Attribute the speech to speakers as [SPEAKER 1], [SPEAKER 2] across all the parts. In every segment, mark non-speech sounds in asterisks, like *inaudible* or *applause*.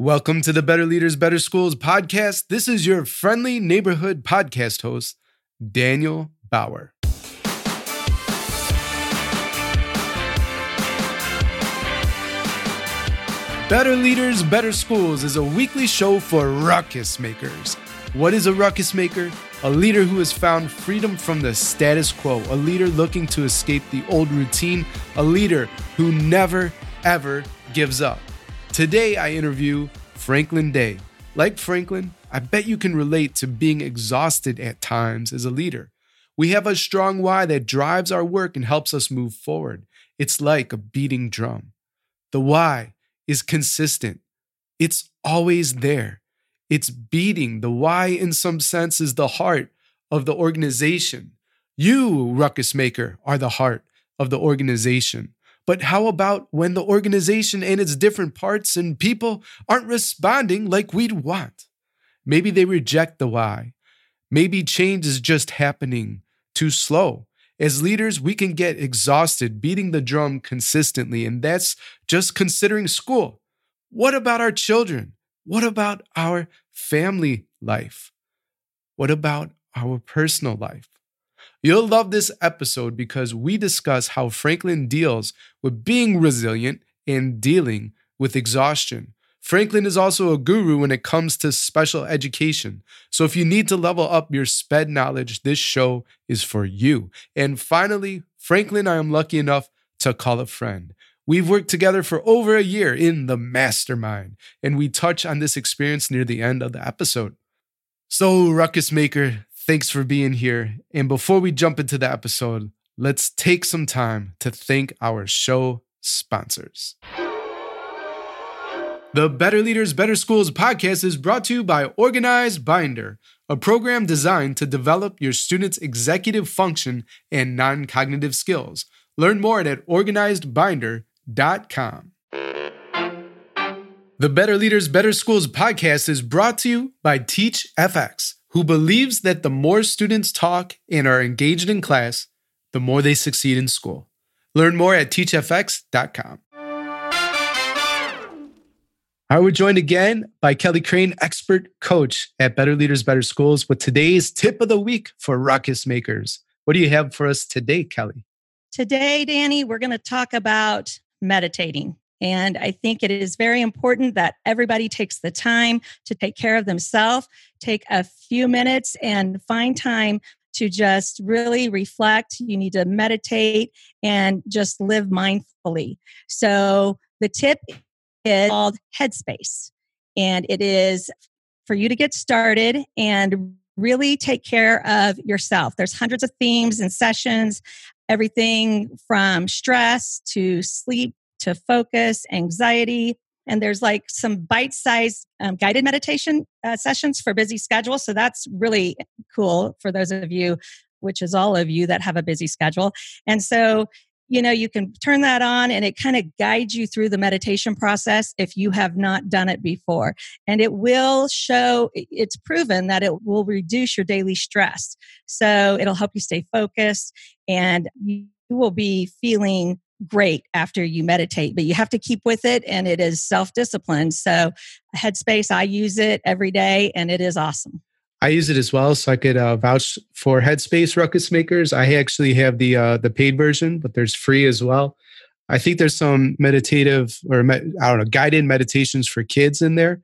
[SPEAKER 1] Welcome to the Better Leaders, Better Schools podcast. This is your friendly neighborhood podcast host, Daniel Bauer. Better Leaders, Better Schools is a weekly show for ruckus makers. What is a ruckus maker? A leader who has found freedom from the status quo, a leader looking to escape the old routine, a leader who never, ever gives up. Today, I interview Franklin Day. Like Franklin, I bet you can relate to being exhausted at times as a leader. We have a strong why that drives our work and helps us move forward. It's like a beating drum. The why is consistent, it's always there. It's beating. The why, in some sense, is the heart of the organization. You, ruckus maker, are the heart of the organization. But how about when the organization and its different parts and people aren't responding like we'd want? Maybe they reject the why. Maybe change is just happening too slow. As leaders, we can get exhausted beating the drum consistently, and that's just considering school. What about our children? What about our family life? What about our personal life? You'll love this episode because we discuss how Franklin deals with being resilient and dealing with exhaustion. Franklin is also a guru when it comes to special education. So if you need to level up your SPED knowledge, this show is for you. And finally, Franklin, I am lucky enough to call a friend. We've worked together for over a year in the mastermind, and we touch on this experience near the end of the episode. So, Ruckus Maker, Thanks for being here. And before we jump into the episode, let's take some time to thank our show sponsors. The Better Leaders, Better Schools podcast is brought to you by Organized Binder, a program designed to develop your students' executive function and non cognitive skills. Learn more at organizedbinder.com. The Better Leaders, Better Schools podcast is brought to you by TeachFX who believes that the more students talk and are engaged in class, the more they succeed in school. Learn more at teachfx.com. I we're joined again by Kelly Crane, expert coach at Better Leaders, Better Schools, with today's tip of the week for ruckus makers. What do you have for us today, Kelly?
[SPEAKER 2] Today, Danny, we're going to talk about meditating. And I think it is very important that everybody takes the time to take care of themselves, take a few minutes and find time to just really reflect. You need to meditate and just live mindfully. So the tip is called Headspace. And it is for you to get started and really take care of yourself. There's hundreds of themes and sessions, everything from stress to sleep to focus, anxiety. And there's like some bite sized um, guided meditation uh, sessions for busy schedules. So that's really cool for those of you, which is all of you that have a busy schedule. And so, you know, you can turn that on and it kind of guides you through the meditation process if you have not done it before. And it will show, it's proven that it will reduce your daily stress. So it'll help you stay focused and you will be feeling great after you meditate, but you have to keep with it and it is self discipline. So, Headspace, I use it every day and it is awesome.
[SPEAKER 1] I use it as well, so I could uh, vouch for Headspace Ruckus Makers. I actually have the uh, the paid version, but there's free as well. I think there's some meditative or I don't know guided meditations for kids in there.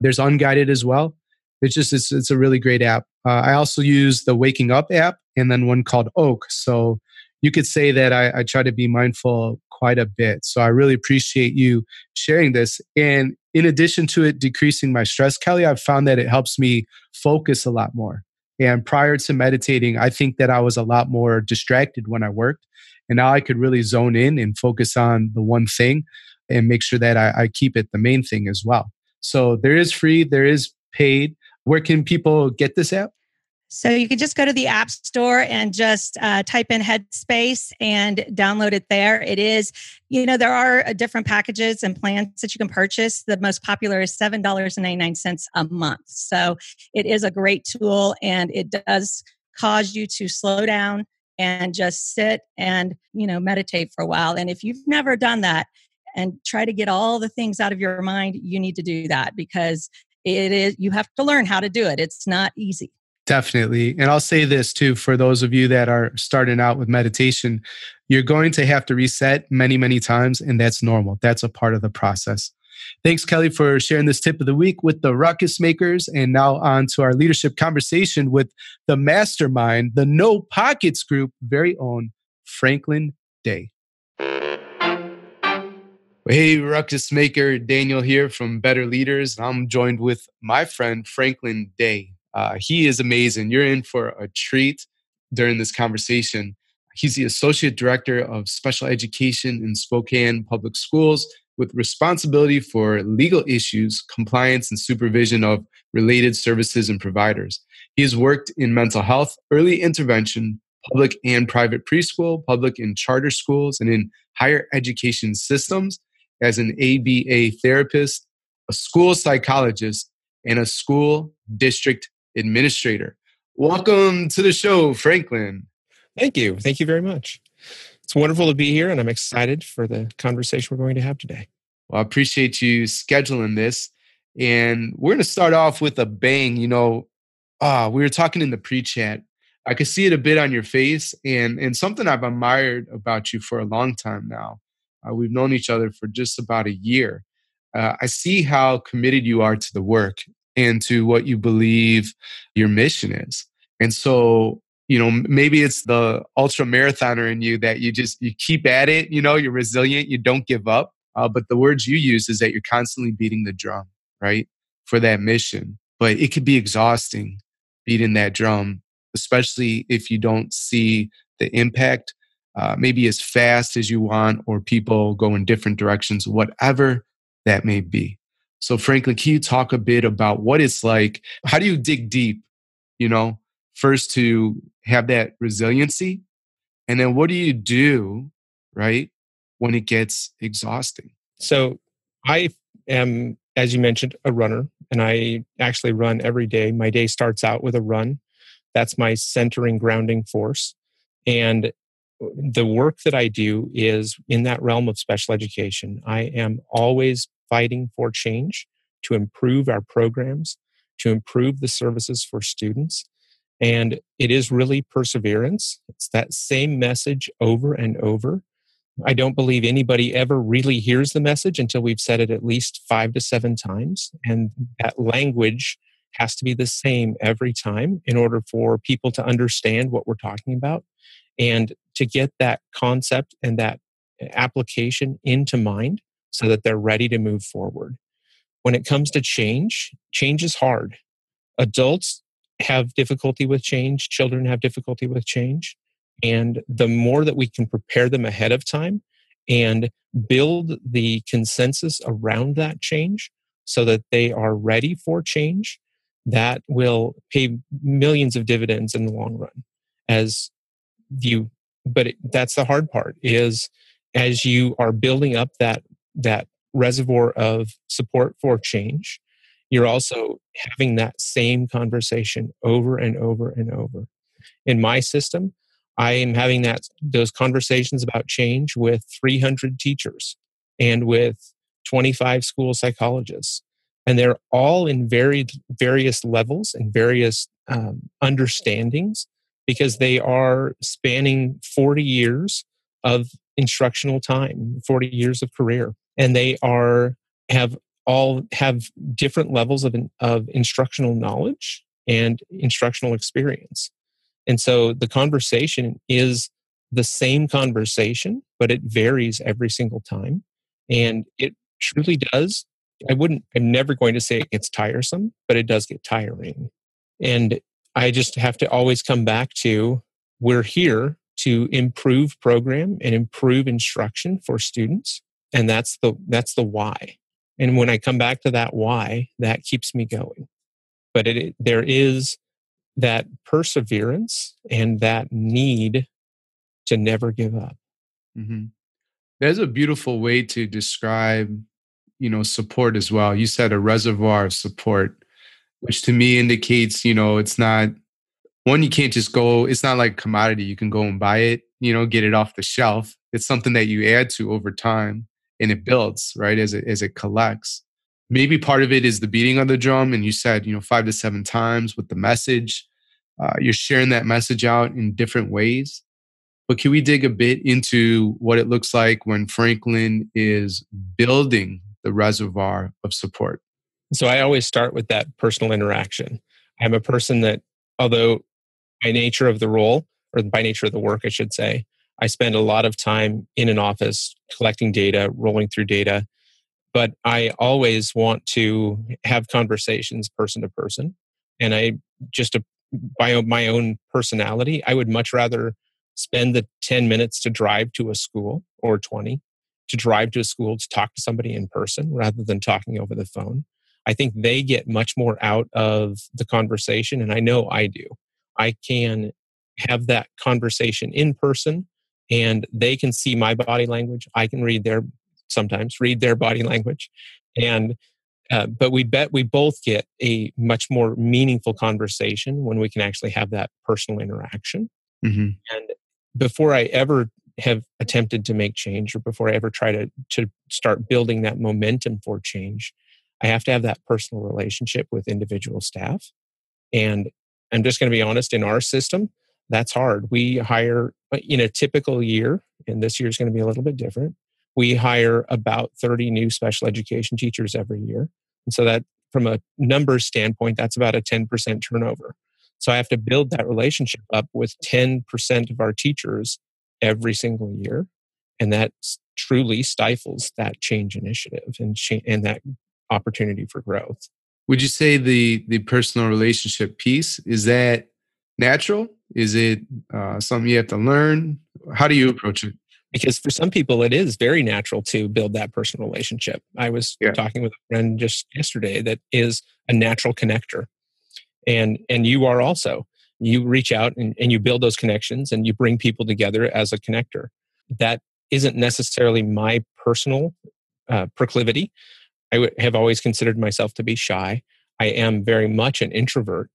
[SPEAKER 1] There's unguided as well. It's just it's, it's a really great app. Uh, I also use the Waking Up app and then one called Oak. So you could say that I, I try to be mindful quite a bit. So I really appreciate you sharing this. And in addition to it decreasing my stress, Kelly, I've found that it helps me focus a lot more. And prior to meditating, I think that I was a lot more distracted when I worked. And now I could really zone in and focus on the one thing and make sure that I, I keep it the main thing as well. So there is free, there is paid. Where can people get this app?
[SPEAKER 2] So you can just go to the App Store and just uh, type in Headspace and download it there. It is, you know, there are uh, different packages and plans that you can purchase. The most popular is $7.99 a month. So it is a great tool and it does cause you to slow down and just sit and, you know, meditate for a while. And if you've never done that, and try to get all the things out of your mind, you need to do that because it is you have to learn how to do it. It's not easy.
[SPEAKER 1] Definitely. And I'll say this too for those of you that are starting out with meditation, you're going to have to reset many, many times, and that's normal. That's a part of the process. Thanks, Kelly, for sharing this tip of the week with the Ruckus Makers. And now on to our leadership conversation with the mastermind, the No Pockets Group very own Franklin Day. Hey, Ruckus Maker, Daniel here from Better Leaders. I'm joined with my friend Franklin Day. Uh, he is amazing. You're in for a treat during this conversation. He's the Associate Director of Special Education in Spokane Public Schools with responsibility for legal issues, compliance, and supervision of related services and providers. He has worked in mental health, early intervention, public and private preschool, public and charter schools, and in higher education systems as an ABA therapist, a school psychologist, and a school district administrator. Welcome to the show, Franklin.
[SPEAKER 3] Thank you. Thank you very much. It's wonderful to be here, and I'm excited for the conversation we're going to have today.
[SPEAKER 1] Well, I appreciate you scheduling this. And we're going to start off with a bang. You know, ah, we were talking in the pre chat. I could see it a bit on your face, and, and something I've admired about you for a long time now. Uh, we've known each other for just about a year. Uh, I see how committed you are to the work and to what you believe your mission is. And so you know maybe it's the ultra marathoner in you that you just you keep at it you know you're resilient you don't give up uh, but the words you use is that you're constantly beating the drum right for that mission but it could be exhausting beating that drum especially if you don't see the impact uh, maybe as fast as you want or people go in different directions whatever that may be so franklin can you talk a bit about what it's like? How do you dig deep you know first to have that resiliency? And then what do you do right when it gets exhausting?
[SPEAKER 3] So i am as you mentioned a runner and i actually run every day. My day starts out with a run. That's my centering grounding force. And the work that i do is in that realm of special education. I am always fighting for change to improve our programs to improve the services for students and it is really perseverance. It's that same message over and over. I don't believe anybody ever really hears the message until we've said it at least five to seven times. And that language has to be the same every time in order for people to understand what we're talking about and to get that concept and that application into mind so that they're ready to move forward. When it comes to change, change is hard. Adults have difficulty with change, children have difficulty with change. And the more that we can prepare them ahead of time and build the consensus around that change so that they are ready for change, that will pay millions of dividends in the long run. As you, but it, that's the hard part is as you are building up that that reservoir of support for change you're also having that same conversation over and over and over. In my system, I am having that those conversations about change with 300 teachers and with 25 school psychologists, and they're all in varied various levels and various um, understandings because they are spanning 40 years of instructional time, 40 years of career, and they are have all have different levels of, of instructional knowledge and instructional experience. And so the conversation is the same conversation, but it varies every single time. And it truly does. I wouldn't, I'm never going to say it gets tiresome, but it does get tiring. And I just have to always come back to we're here to improve program and improve instruction for students. And that's the, that's the why. And when I come back to that why, that keeps me going. But it, there is that perseverance and that need to never give up.
[SPEAKER 1] Mm-hmm. There's a beautiful way to describe, you know, support as well. You said a reservoir of support, which to me indicates, you know, it's not one you can't just go. It's not like commodity. You can go and buy it, you know, get it off the shelf. It's something that you add to over time and it builds right as it as it collects. Maybe part of it is the beating of the drum and you said you know five to seven times with the message. Uh, you're sharing that message out in different ways. But can we dig a bit into what it looks like when franklin is building the reservoir of support?
[SPEAKER 3] So i always start with that personal interaction. I'm a person that although by nature of the role or by nature of the work i should say i spend a lot of time in an office collecting data rolling through data but I always want to have conversations person to person. And I just, a, by my own personality, I would much rather spend the 10 minutes to drive to a school or 20 to drive to a school to talk to somebody in person rather than talking over the phone. I think they get much more out of the conversation, and I know I do. I can have that conversation in person and they can see my body language. I can read their sometimes read their body *laughs* language and uh, but we bet we both get a much more meaningful conversation when we can actually have that personal interaction mm-hmm. and before i ever have attempted to make change or before i ever try to to start building that momentum for change i have to have that personal relationship with individual staff and i'm just going to be honest in our system that's hard we hire in a typical year and this year is going to be a little bit different we hire about 30 new special education teachers every year. And so that from a numbers standpoint, that's about a 10% turnover. So I have to build that relationship up with 10% of our teachers every single year. And that truly stifles that change initiative and, cha- and that opportunity for growth.
[SPEAKER 1] Would you say the the personal relationship piece is that natural? Is it uh, something you have to learn? How do you approach it?
[SPEAKER 3] because for some people it is very natural to build that personal relationship. I was yeah. talking with a friend just yesterday that is a natural connector. And and you are also. You reach out and, and you build those connections and you bring people together as a connector. That isn't necessarily my personal uh, proclivity. I w- have always considered myself to be shy. I am very much an introvert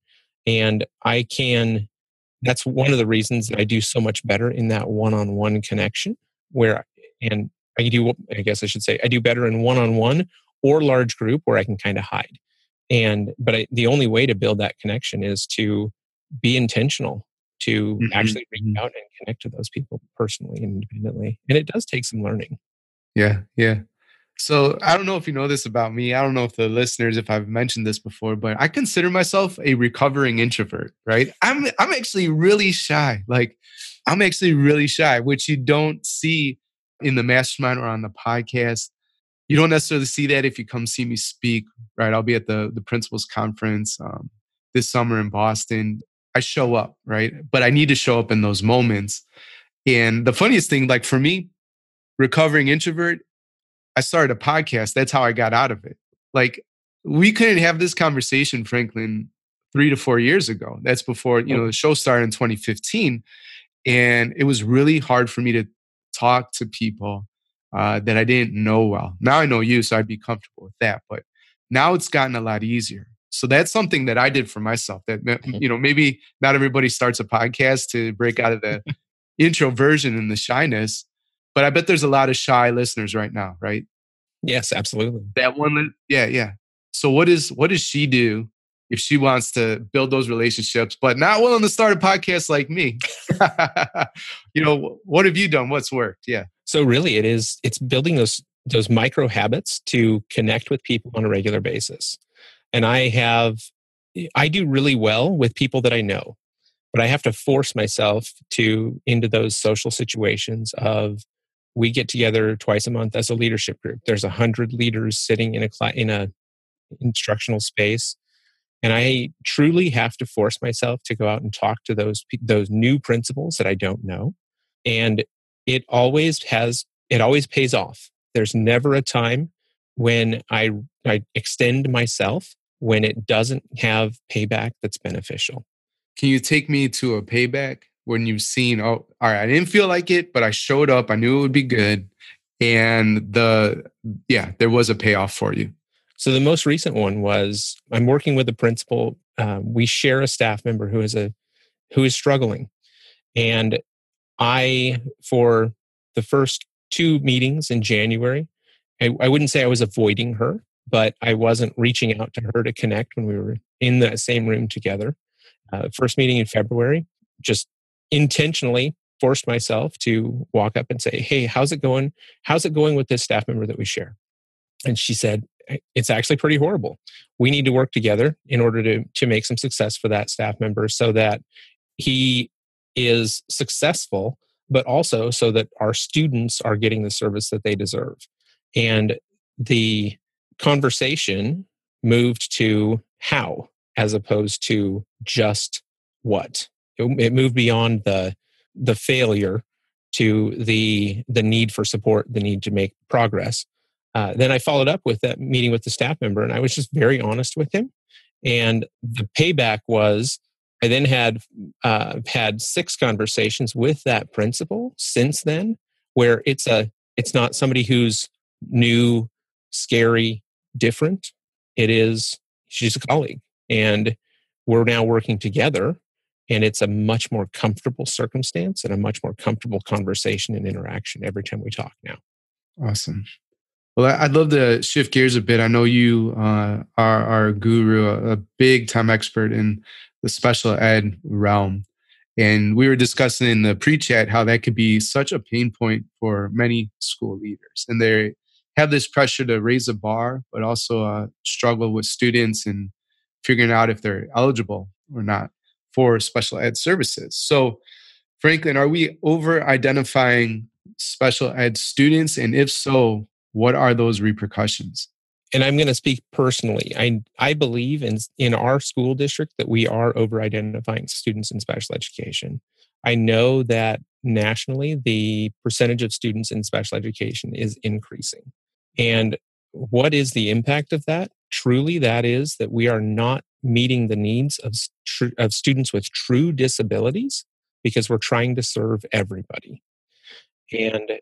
[SPEAKER 3] and i can that's one of the reasons that I do so much better in that one-on-one connection where and I do I guess I should say I do better in one-on-one or large group where I can kind of hide. And but I, the only way to build that connection is to be intentional to mm-hmm. actually reach mm-hmm. out and connect to those people personally and independently. And it does take some learning.
[SPEAKER 1] Yeah, yeah. So I don't know if you know this about me. I don't know if the listeners, if I've mentioned this before, but I consider myself a recovering introvert, right? I'm I'm actually really shy. Like I'm actually really shy, which you don't see in the mastermind or on the podcast. You don't necessarily see that if you come see me speak, right? I'll be at the the principals conference um, this summer in Boston. I show up, right? But I need to show up in those moments. And the funniest thing, like for me, recovering introvert I started a podcast. That's how I got out of it. Like we couldn't have this conversation, Franklin, three to four years ago. That's before, you know, the show started in 2015. And it was really hard for me to talk to people uh, that I didn't know well. Now I know you, so I'd be comfortable with that. But now it's gotten a lot easier. So that's something that I did for myself. That *laughs* you know, maybe not everybody starts a podcast to break out of the *laughs* introversion and the shyness, but I bet there's a lot of shy listeners right now, right?
[SPEAKER 3] Yes, absolutely.
[SPEAKER 1] That one, yeah, yeah. So what is what does she do if she wants to build those relationships, but not willing to start a podcast like me? *laughs* you know, what have you done? What's worked? Yeah.
[SPEAKER 3] So really, it is it's building those those micro habits to connect with people on a regular basis. And I have I do really well with people that I know, but I have to force myself to into those social situations of we get together twice a month as a leadership group. There's a hundred leaders sitting in a cl- in a instructional space, and I truly have to force myself to go out and talk to those those new principals that I don't know, and it always has it always pays off. There's never a time when I I extend myself when it doesn't have payback that's beneficial.
[SPEAKER 1] Can you take me to a payback? When you've seen, oh, all right, I didn't feel like it, but I showed up. I knew it would be good. And the, yeah, there was a payoff for you.
[SPEAKER 3] So the most recent one was I'm working with a principal. Uh, we share a staff member who is a who is struggling, and I for the first two meetings in January I, I wouldn't say I was avoiding her, but I wasn't reaching out to her to connect when we were in the same room together. Uh, first meeting in February, just intentionally forced myself to walk up and say, Hey, how's it going? How's it going with this staff member that we share? And she said, It's actually pretty horrible. We need to work together in order to, to make some success for that staff member so that he is successful, but also so that our students are getting the service that they deserve. And the conversation moved to how as opposed to just what. It, it moved beyond the the failure to the the need for support, the need to make progress. Uh, then I followed up with that meeting with the staff member, and I was just very honest with him. And the payback was I then had uh, had six conversations with that principal since then, where it's a it's not somebody who's new, scary, different. It is she's a colleague, and we're now working together and it's a much more comfortable circumstance and a much more comfortable conversation and interaction every time we talk now.
[SPEAKER 1] Awesome. Well i'd love to shift gears a bit. I know you uh, are, a guru a big time expert in the special ed realm. And we were discussing in the pre-chat how that could be such a pain point for many school leaders. And they have this pressure to raise a bar but also uh, struggle with students and figuring out if they're eligible or not for special ed services. So, Franklin, are we over identifying special ed students? And if so, what are those repercussions?
[SPEAKER 3] And I'm going to speak personally. I, I believe in, in our school district that we are over identifying students in special education. I know that nationally, the percentage of students in special education is increasing. And what is the impact of that? Truly, that is that we are not meeting the needs of, of students with true disabilities because we're trying to serve everybody. And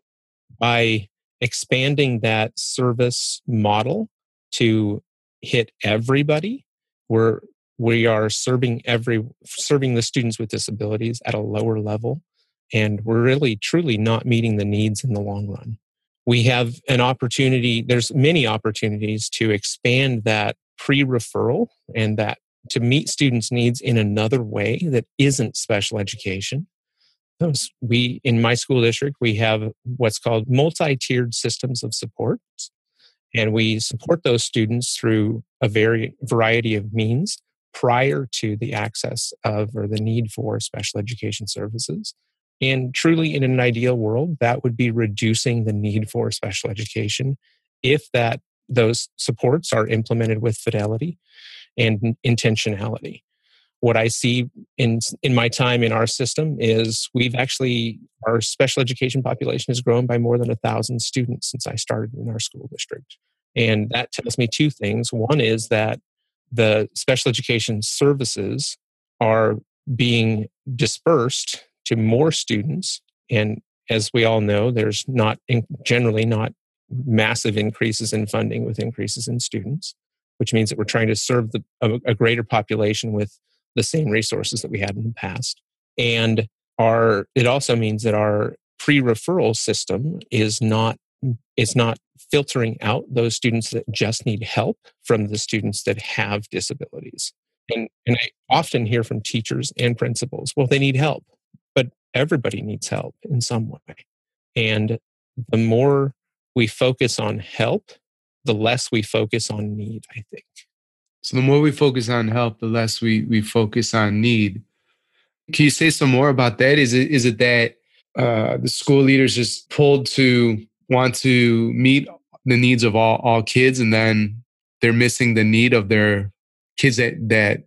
[SPEAKER 3] by expanding that service model to hit everybody, we're we are serving every serving the students with disabilities at a lower level and we're really truly not meeting the needs in the long run we have an opportunity there's many opportunities to expand that pre-referral and that to meet students needs in another way that isn't special education. We in my school district we have what's called multi-tiered systems of support and we support those students through a very variety of means prior to the access of or the need for special education services. And truly in an ideal world that would be reducing the need for special education if that those supports are implemented with fidelity and intentionality. What I see in in my time in our system is we've actually our special education population has grown by more than a thousand students since I started in our school district, and that tells me two things. One is that the special education services are being dispersed to more students and as we all know there's not generally not massive increases in funding with increases in students, which means that we're trying to serve the, a, a greater population with the same resources that we had in the past. And our it also means that our pre-referral system is not it's not filtering out those students that just need help from the students that have disabilities. And, and I often hear from teachers and principals, well, they need help, but everybody needs help in some way. And the more we focus on help, the less we focus on need, I think.
[SPEAKER 1] So the more we focus on help, the less we we focus on need. Can you say some more about that? Is it is it that uh, the school leaders just pulled to want to meet the needs of all all kids, and then they're missing the need of their kids that that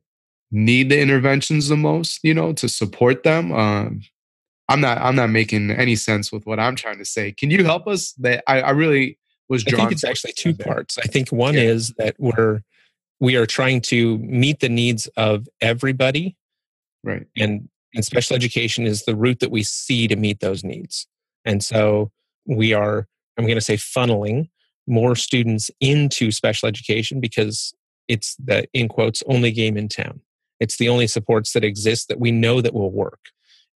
[SPEAKER 1] need the interventions the most, you know, to support them. Um, I'm not I'm not making any sense with what I'm trying to say. Can you help us? That I, I really was drawn.
[SPEAKER 3] I think it's actually two parts. I think one yeah. is that we're we are trying to meet the needs of everybody,
[SPEAKER 1] right?
[SPEAKER 3] And and special education is the route that we see to meet those needs. And so we are I'm going to say funneling more students into special education because it's the in quotes only game in town. It's the only supports that exist that we know that will work.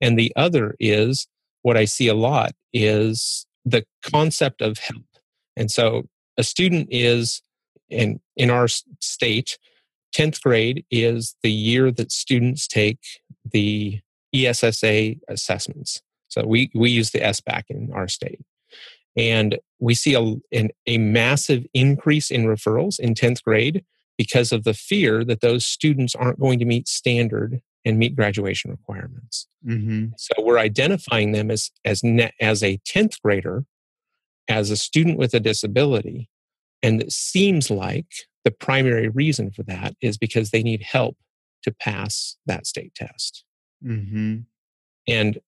[SPEAKER 3] And the other is what I see a lot is the concept of help. And so a student is in in our state 10th grade is the year that students take the essa assessments so we we use the sbac in our state and we see a, an, a massive increase in referrals in 10th grade because of the fear that those students aren't going to meet standard and meet graduation requirements. Mm-hmm. So we're identifying them as as ne- as a 10th grader, as a student with a disability, and it seems like the primary reason for that is because they need help to pass that state test. Mm-hmm. And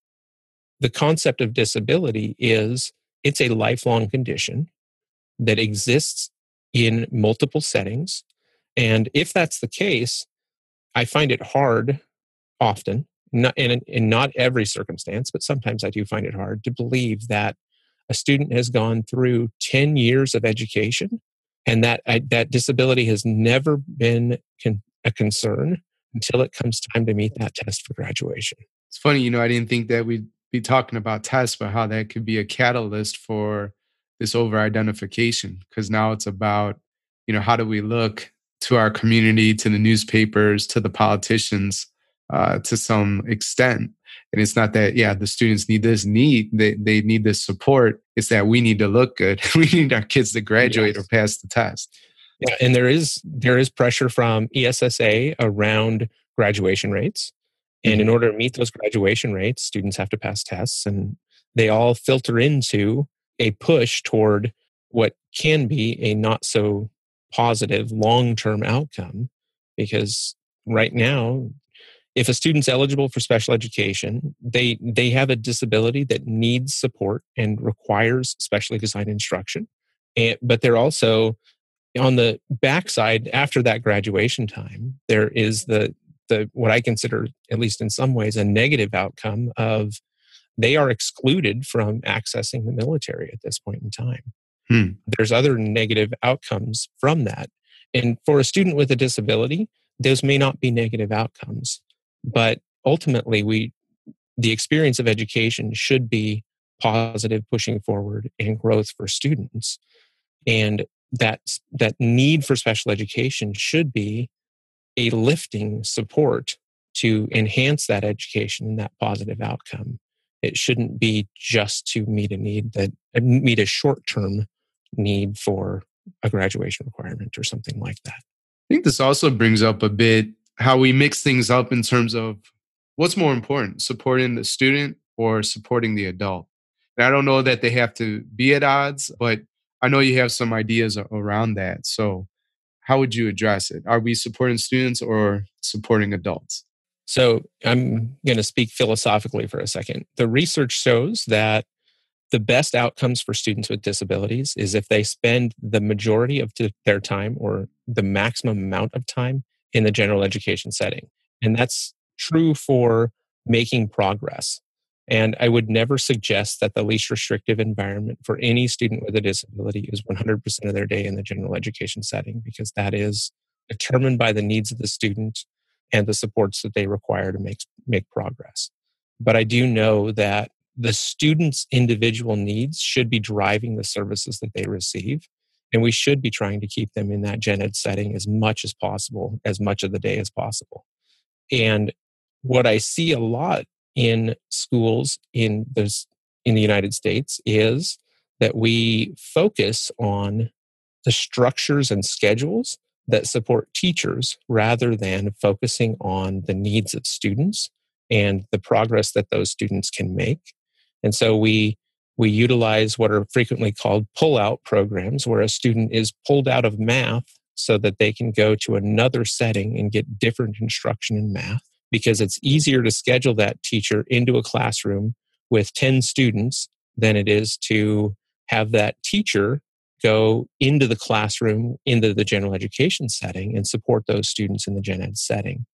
[SPEAKER 3] the concept of disability is it's a lifelong condition that exists in multiple settings. And if that's the case, I find it hard often, not in, not every circumstance, but sometimes I do find it hard to believe that a student has gone through 10 years of education and that I, that disability has never been con- a concern until it comes time to meet that test for graduation.
[SPEAKER 1] It's funny, you know, I didn't think that we'd be talking about tests, but how that could be a catalyst for this over identification. Because now it's about, you know, how do we look to our community, to the newspapers, to the politicians uh, to some extent. And it's not that, yeah, the students need this need, they, they need this support. It's that we need to look good. *laughs* we need our kids to graduate yes. or pass the test.
[SPEAKER 3] Yeah, and there is there is pressure from ESSA around graduation rates. And mm-hmm. in order to meet those graduation rates, students have to pass tests and they all filter into a push toward what can be a not so positive long term outcome. Because right now, if a student's eligible for special education, they, they have a disability that needs support and requires specially designed instruction. And, but they're also on the backside after that graduation time, there is the the what I consider, at least in some ways, a negative outcome of they are excluded from accessing the military at this point in time. Hmm. There's other negative outcomes from that. And for a student with a disability, those may not be negative outcomes. But ultimately, we the experience of education should be positive, pushing forward and growth for students. And that that need for special education should be a lifting support to enhance that education and that positive outcome. It shouldn't be just to meet a need that meet a short term need for a graduation requirement or something like that.
[SPEAKER 1] I think this also brings up a bit how we mix things up in terms of what's more important, supporting the student or supporting the adult. And I don't know that they have to be at odds, but I know you have some ideas around that. So how would you address it? Are we supporting students or supporting adults?
[SPEAKER 3] So I'm going to speak philosophically for a second. The research shows that the best outcomes for students with disabilities is if they spend the majority of their time or the maximum amount of time in the general education setting. And that's true for making progress. And I would never suggest that the least restrictive environment for any student with a disability is 100% of their day in the general education setting, because that is determined by the needs of the student and the supports that they require to make, make progress. But I do know that the student's individual needs should be driving the services that they receive. And we should be trying to keep them in that gen ed setting as much as possible, as much of the day as possible. And what I see a lot in schools in the, in the United States is that we focus on the structures and schedules that support teachers rather than focusing on the needs of students and the progress that those students can make. And so we we utilize what are frequently called pull-out programs where a student is pulled out of math so that they can go to another setting and get different instruction in math because it's easier to schedule that teacher into a classroom with 10 students than it is to have that teacher go into the classroom, into the general education setting, and support those students in the gen ed setting.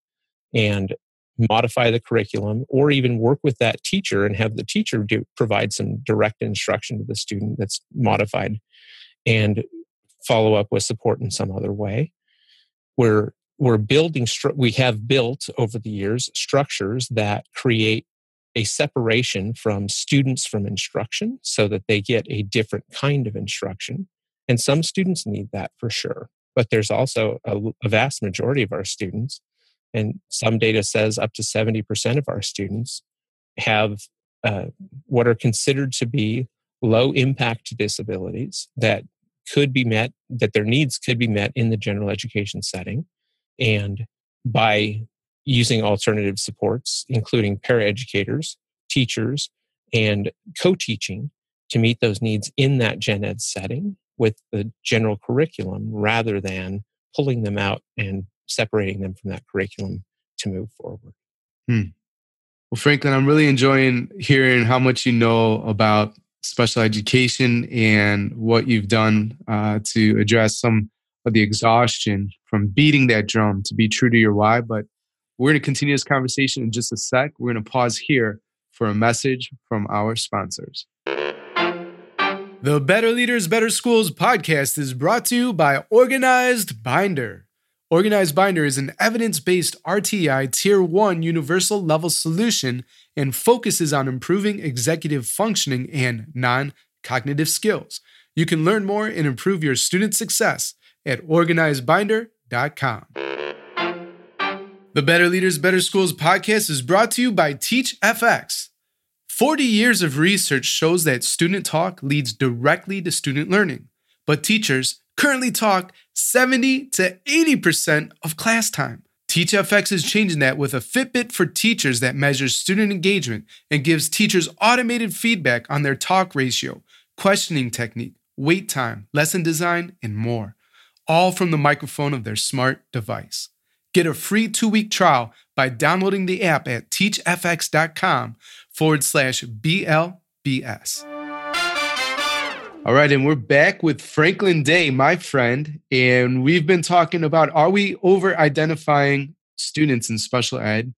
[SPEAKER 3] And modify the curriculum or even work with that teacher and have the teacher do, provide some direct instruction to the student that's modified and follow up with support in some other way. we're we're building we have built over the years structures that create a separation from students from instruction so that they get a different kind of instruction And some students need that for sure. But there's also a, a vast majority of our students, and some data says up to 70% of our students have uh, what are considered to be low impact disabilities that could be met, that their needs could be met in the general education setting. And by using alternative supports, including paraeducators, teachers, and co teaching to meet those needs in that gen ed setting with the general curriculum rather than pulling them out and separating them from that curriculum to move forward.
[SPEAKER 1] Hmm. Well, Franklin, I'm really enjoying hearing how much you know about special education and what you've done uh, to address some of the exhaustion from beating that drum to be true to your why. But we're going to continue this conversation in just a sec. We're going to pause here for a message from our sponsors. The Better Leaders, Better Schools podcast is brought to you by Organized Binder. Organized Binder is an evidence based RTI Tier 1 universal level solution and focuses on improving executive functioning and non cognitive skills. You can learn more and improve your student success at organizedbinder.com. The Better Leaders, Better Schools podcast is brought to you by TeachFX. 40 years of research shows that student talk leads directly to student learning, but teachers currently talk 70 to 80% of class time. TeachFX is changing that with a Fitbit for teachers that measures student engagement and gives teachers automated feedback on their talk ratio, questioning technique, wait time, lesson design, and more, all from the microphone of their smart device. Get a free two week trial by downloading the app at teachfx.com forward slash BLBS. All right, and we're back with Franklin Day, my friend, and we've been talking about are we over identifying students in special ed?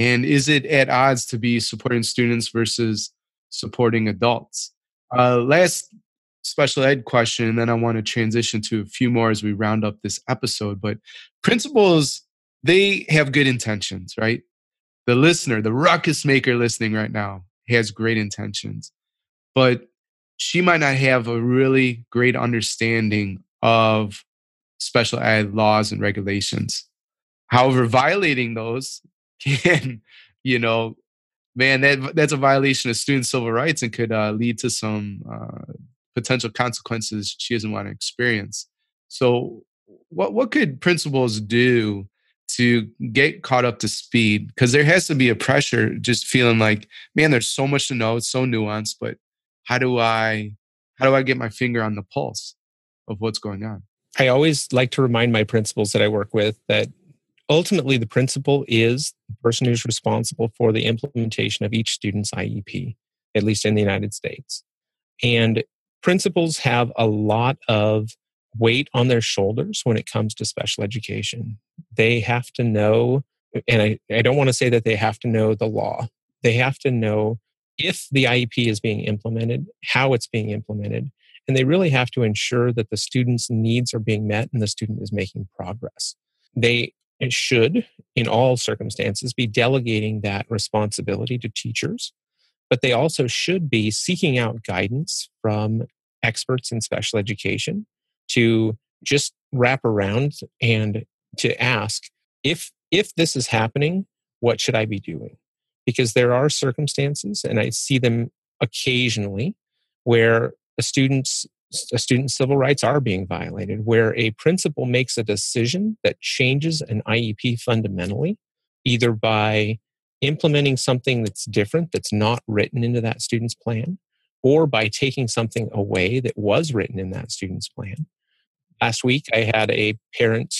[SPEAKER 1] And is it at odds to be supporting students versus supporting adults? Uh, last special ed question, and then I want to transition to a few more as we round up this episode. But principals, they have good intentions, right? The listener, the ruckus maker listening right now, has great intentions. But she might not have a really great understanding of special ed laws and regulations. However, violating those *laughs* can, you know, man, that that's a violation of student civil rights and could uh, lead to some uh, potential consequences she doesn't want to experience. So, what what could principals do to get caught up to speed? Because there has to be a pressure, just feeling like, man, there's so much to know, it's so nuanced, but how do I how do I get my finger on the pulse of what's going on?
[SPEAKER 3] I always like to remind my principals that I work with that ultimately the principal is the person who's responsible for the implementation of each student's IEP, at least in the United States. And principals have a lot of weight on their shoulders when it comes to special education. They have to know, and I, I don't want to say that they have to know the law, they have to know if the IEP is being implemented, how it's being implemented. And they really have to ensure that the student's needs are being met and the student is making progress. They should, in all circumstances, be delegating that responsibility to teachers, but they also should be seeking out guidance from experts in special education to just wrap around and to ask if if this is happening what should i be doing because there are circumstances, and I see them occasionally, where a student's a student's civil rights are being violated, where a principal makes a decision that changes an IEP fundamentally, either by implementing something that's different, that's not written into that student's plan, or by taking something away that was written in that student's plan. Last week, I had a parent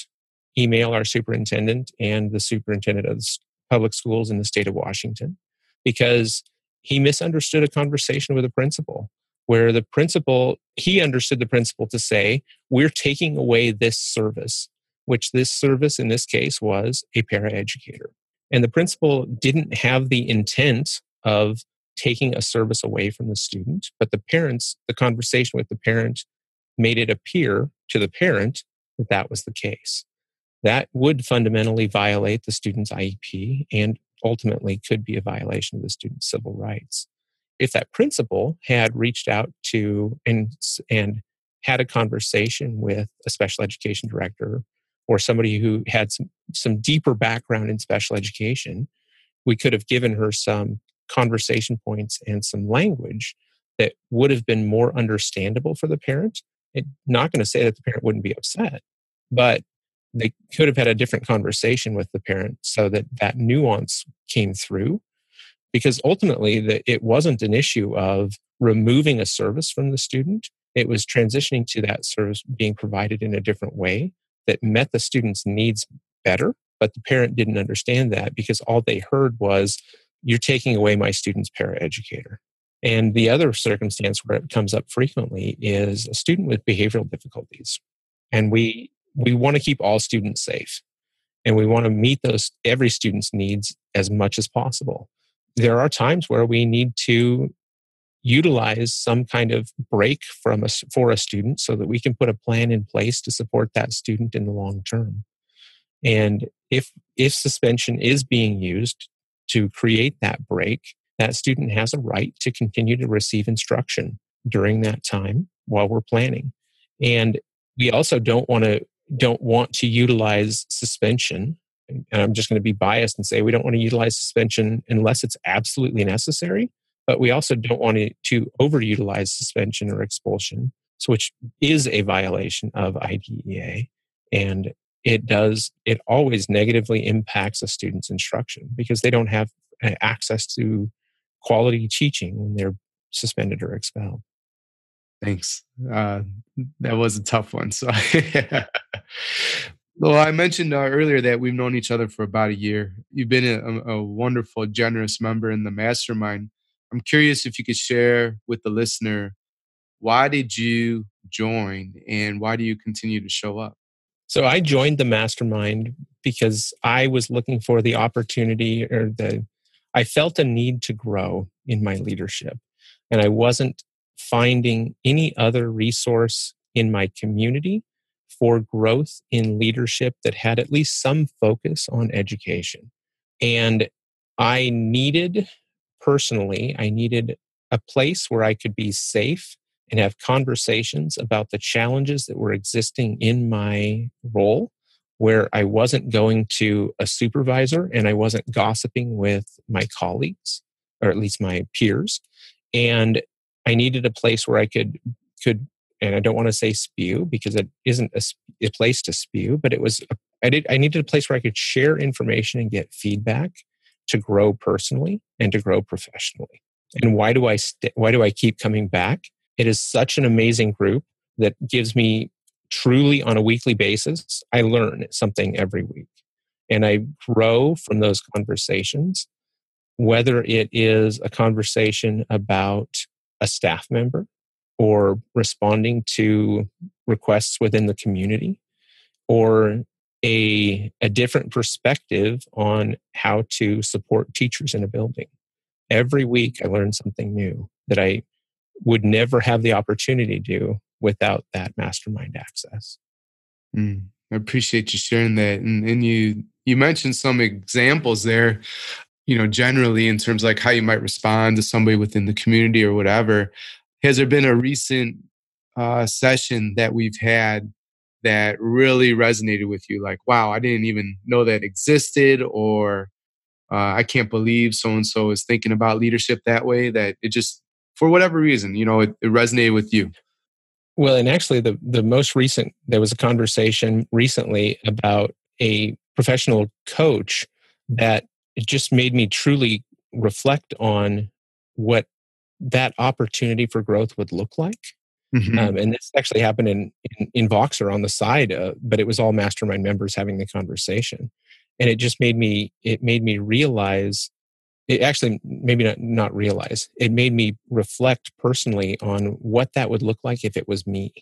[SPEAKER 3] email our superintendent and the superintendent of the public schools in the state of Washington because he misunderstood a conversation with a principal where the principal he understood the principal to say we're taking away this service which this service in this case was a paraeducator. And the principal didn't have the intent of taking a service away from the student but the parents the conversation with the parent made it appear to the parent that that was the case that would fundamentally violate the student's IEP and ultimately could be a violation of the student's civil rights. If that principal had reached out to and, and had a conversation with a special education director or somebody who had some, some deeper background in special education, we could have given her some conversation points and some language that would have been more understandable for the parent. It, not going to say that the parent wouldn't be upset, but they could have had a different conversation with the parent so that that nuance came through. Because ultimately the, it wasn't an issue of removing a service from the student. It was transitioning to that service being provided in a different way that met the student's needs better but the parent didn't understand that because all they heard was you're taking away my student's paraeducator. And the other circumstance where it comes up frequently is a student with behavioral difficulties. And we we want to keep all students safe and we want to meet those every student's needs as much as possible. There are times where we need to utilize some kind of break from us for a student so that we can put a plan in place to support that student in the long term. And if if suspension is being used to create that break that student has a right to continue to receive instruction during that time while we're planning. And we also don't want to don't want to utilize suspension and i'm just going to be biased and say we don't want to utilize suspension unless it's absolutely necessary but we also don't want to, to overutilize suspension or expulsion which is a violation of IDEA and it does it always negatively impacts a student's instruction because they don't have uh, access to quality teaching when they're suspended or expelled
[SPEAKER 1] Thanks. Uh, that was a tough one. So, *laughs* well, I mentioned uh, earlier that we've known each other for about a year. You've been a, a, wonderful, generous member in the mastermind. I'm curious if you could share with the listener why did you join and why do you continue to show up?
[SPEAKER 3] So, I joined the mastermind because I was looking for the opportunity or the I felt a need to grow in my leadership. And I wasn't finding any other resource in my community for growth in leadership that had at least some focus on education. And I needed, personally, I needed a place where I could be safe and have conversations about the challenges that were existing in my role, where I wasn't going to a supervisor and I wasn't gossiping with my colleagues, or at least my peers. And I needed a place where I could could and I don't want to say spew because it isn't a, a place to spew, but it was a, I did I needed a place where I could share information and get feedback to grow personally and to grow professionally. And why do I st- why do I keep coming back? It is such an amazing group that gives me truly on a weekly basis. I learn something every week, and I grow from those conversations. Whether it is a conversation about a staff member or responding to requests within the community or a, a different perspective on how to support teachers in a building. Every week, I learn something new that I would never have the opportunity to do without that mastermind access.
[SPEAKER 1] Mm, I appreciate you sharing that. And, and you you mentioned some examples there you know, generally in terms like how you might respond to somebody within the community or whatever. Has there been a recent uh, session that we've had that really resonated with you? Like, wow, I didn't even know that existed, or uh, I can't believe so and so is thinking about leadership that way. That it just, for whatever reason, you know, it, it resonated with you.
[SPEAKER 3] Well, and actually, the the most recent there was a conversation recently about a professional coach that it just made me truly reflect on what that opportunity for growth would look like. Mm-hmm. Um, and this actually happened in, in, in Voxer on the side, uh, but it was all mastermind members having the conversation. And it just made me, it made me realize, it actually maybe not, not realize, it made me reflect personally on what that would look like if it was me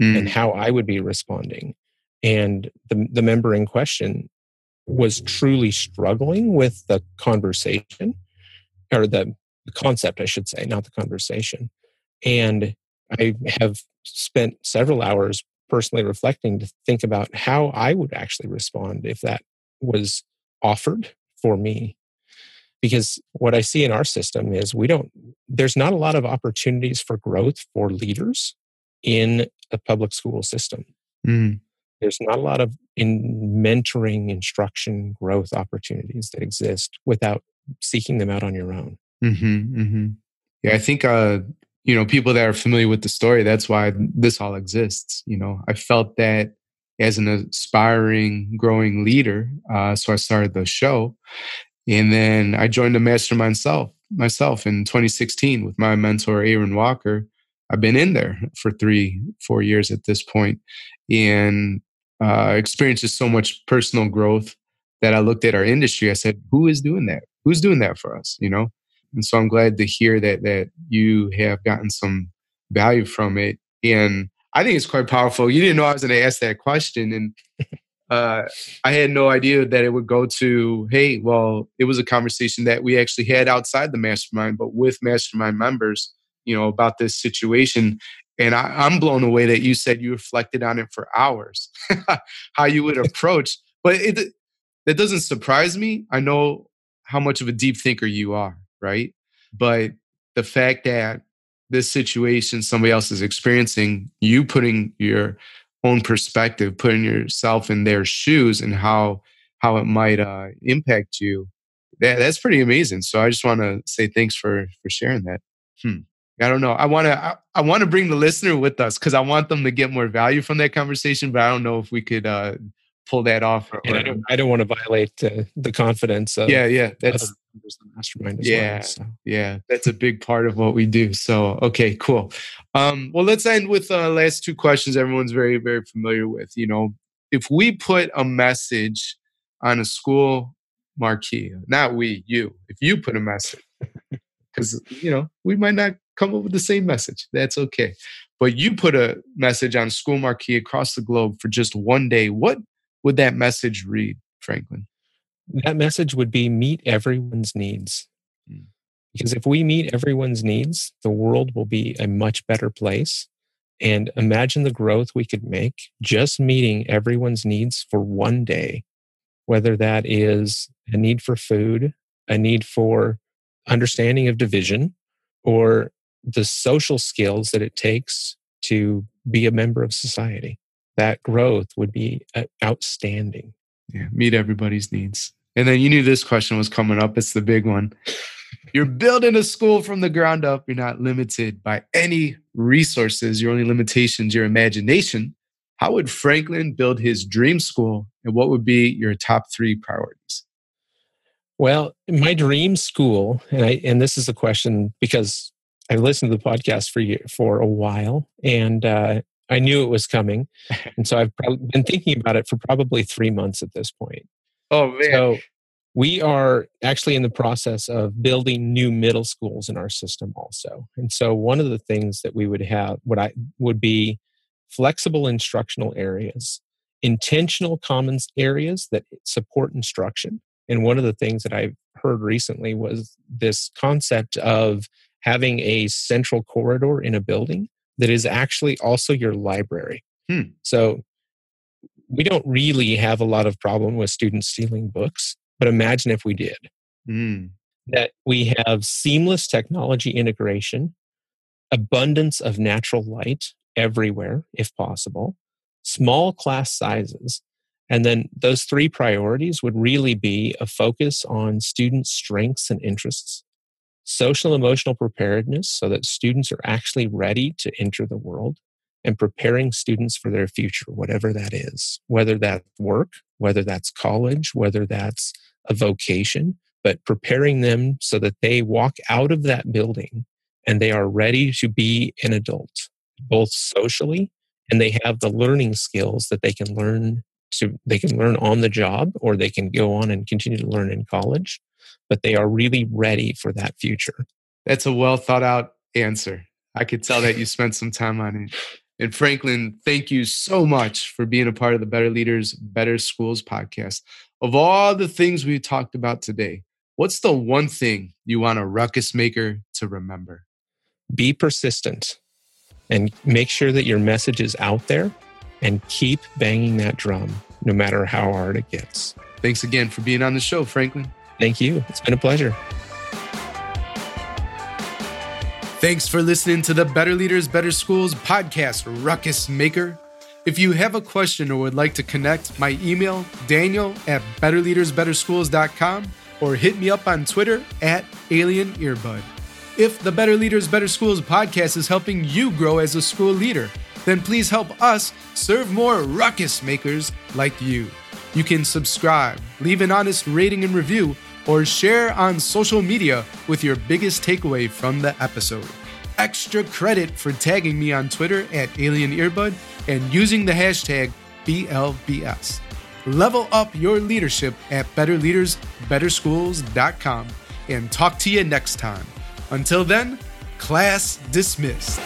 [SPEAKER 3] mm. and how I would be responding. And the, the member in question was truly struggling with the conversation or the, the concept, I should say, not the conversation. And I have spent several hours personally reflecting to think about how I would actually respond if that was offered for me. Because what I see in our system is we don't, there's not a lot of opportunities for growth for leaders in a public school system.
[SPEAKER 1] Mm.
[SPEAKER 3] There's not a lot of in mentoring, instruction, growth opportunities that exist without seeking them out on your own.
[SPEAKER 1] Mm-hmm, mm-hmm. Yeah, I think uh, you know people that are familiar with the story. That's why this all exists. You know, I felt that as an aspiring, growing leader, uh, so I started the show, and then I joined the mastermind self myself in 2016 with my mentor Aaron Walker. I've been in there for three, four years at this point, and uh, experiences so much personal growth that I looked at our industry. I said, "Who is doing that? Who's doing that for us?" You know, and so I'm glad to hear that that you have gotten some value from it, and I think it's quite powerful. You didn't know I was going to ask that question, and uh, I had no idea that it would go to, hey, well, it was a conversation that we actually had outside the mastermind, but with mastermind members, you know, about this situation. And I, am blown away that you said you reflected on it for hours, *laughs* how you would approach. But it that doesn't surprise me. I know how much of a deep thinker you are, right? But the fact that this situation somebody else is experiencing, you putting your own perspective, putting yourself in their shoes and how how it might uh, impact you. That, that's pretty amazing. So I just want to say thanks for for sharing that. Hmm. I don't know. I want to I, I want to bring the listener with us because I want them to get more value from that conversation. But I don't know if we could uh, pull that off. Or,
[SPEAKER 3] I don't, I don't want to violate uh, the confidence. Of
[SPEAKER 1] yeah, yeah, that's
[SPEAKER 3] the mastermind.
[SPEAKER 1] yeah,
[SPEAKER 3] well, so.
[SPEAKER 1] yeah, that's a big part of what we do. So, okay, cool. Um, well, let's end with uh, last two questions. Everyone's very, very familiar with. You know, if we put a message on a school marquee, not we, you. If you put a message, *laughs* because you know we might not come up with the same message. That's okay. But you put a message on school marquee across the globe for just one day. What would that message read, Franklin?
[SPEAKER 3] That message would be meet everyone's needs. Hmm. Because if we meet everyone's needs, the world will be a much better place. And imagine the growth we could make just meeting everyone's needs for one day, whether that is a need for food, a need for understanding of division, or the social skills that it takes to be a member of society that growth would be uh, outstanding.
[SPEAKER 1] Yeah, meet everybody's needs. And then you knew this question was coming up. It's the big one. You're building a school from the ground up. You're not limited by any resources. Your only limitations, your imagination. How would Franklin build his dream school? And what would be your top three priorities?
[SPEAKER 3] Well, my dream school, and I and this is a question because I've listened to the podcast for you for a while, and uh, I knew it was coming, *laughs* and so I've been thinking about it for probably three months at this point.
[SPEAKER 1] Oh man!
[SPEAKER 3] So we are actually in the process of building new middle schools in our system, also. And so one of the things that we would have, what I would be flexible instructional areas, intentional commons areas that support instruction. And one of the things that I've heard recently was this concept of having a central corridor in a building that is actually also your library.
[SPEAKER 1] Hmm.
[SPEAKER 3] So we don't really have a lot of problem with students stealing books, but imagine if we did.
[SPEAKER 1] Hmm.
[SPEAKER 3] That we have seamless technology integration, abundance of natural light everywhere, if possible, small class sizes, and then those three priorities would really be a focus on students' strengths and interests, social emotional preparedness so that students are actually ready to enter the world and preparing students for their future, whatever that is, whether that's work, whether that's college, whether that's a vocation, but preparing them so that they walk out of that building and they are ready to be an adult, both socially and they have the learning skills that they can learn to they can learn on the job or they can go on and continue to learn in college but they are really ready for that future.
[SPEAKER 1] That's a well thought out answer. I could tell that you spent some time on it. And Franklin, thank you so much for being a part of the Better Leaders, Better Schools podcast. Of all the things we talked about today, what's the one thing you want a ruckus maker to remember?
[SPEAKER 3] Be persistent and make sure that your message is out there and keep banging that drum no matter how hard it gets.
[SPEAKER 1] Thanks again for being on the show, Franklin.
[SPEAKER 3] Thank you. It's been a pleasure.
[SPEAKER 1] Thanks for listening to the Better Leaders, Better Schools podcast, Ruckus Maker. If you have a question or would like to connect, my email, daniel at betterleadersbetterschools.com or hit me up on Twitter at Alien Earbud. If the Better Leaders, Better Schools podcast is helping you grow as a school leader, then please help us serve more ruckus makers like you. You can subscribe, leave an honest rating and review, or share on social media with your biggest takeaway from the episode. Extra credit for tagging me on Twitter at Alien Earbud and using the hashtag BLBS. Level up your leadership at betterleadersbetterschools.com and talk to you next time. Until then, class dismissed.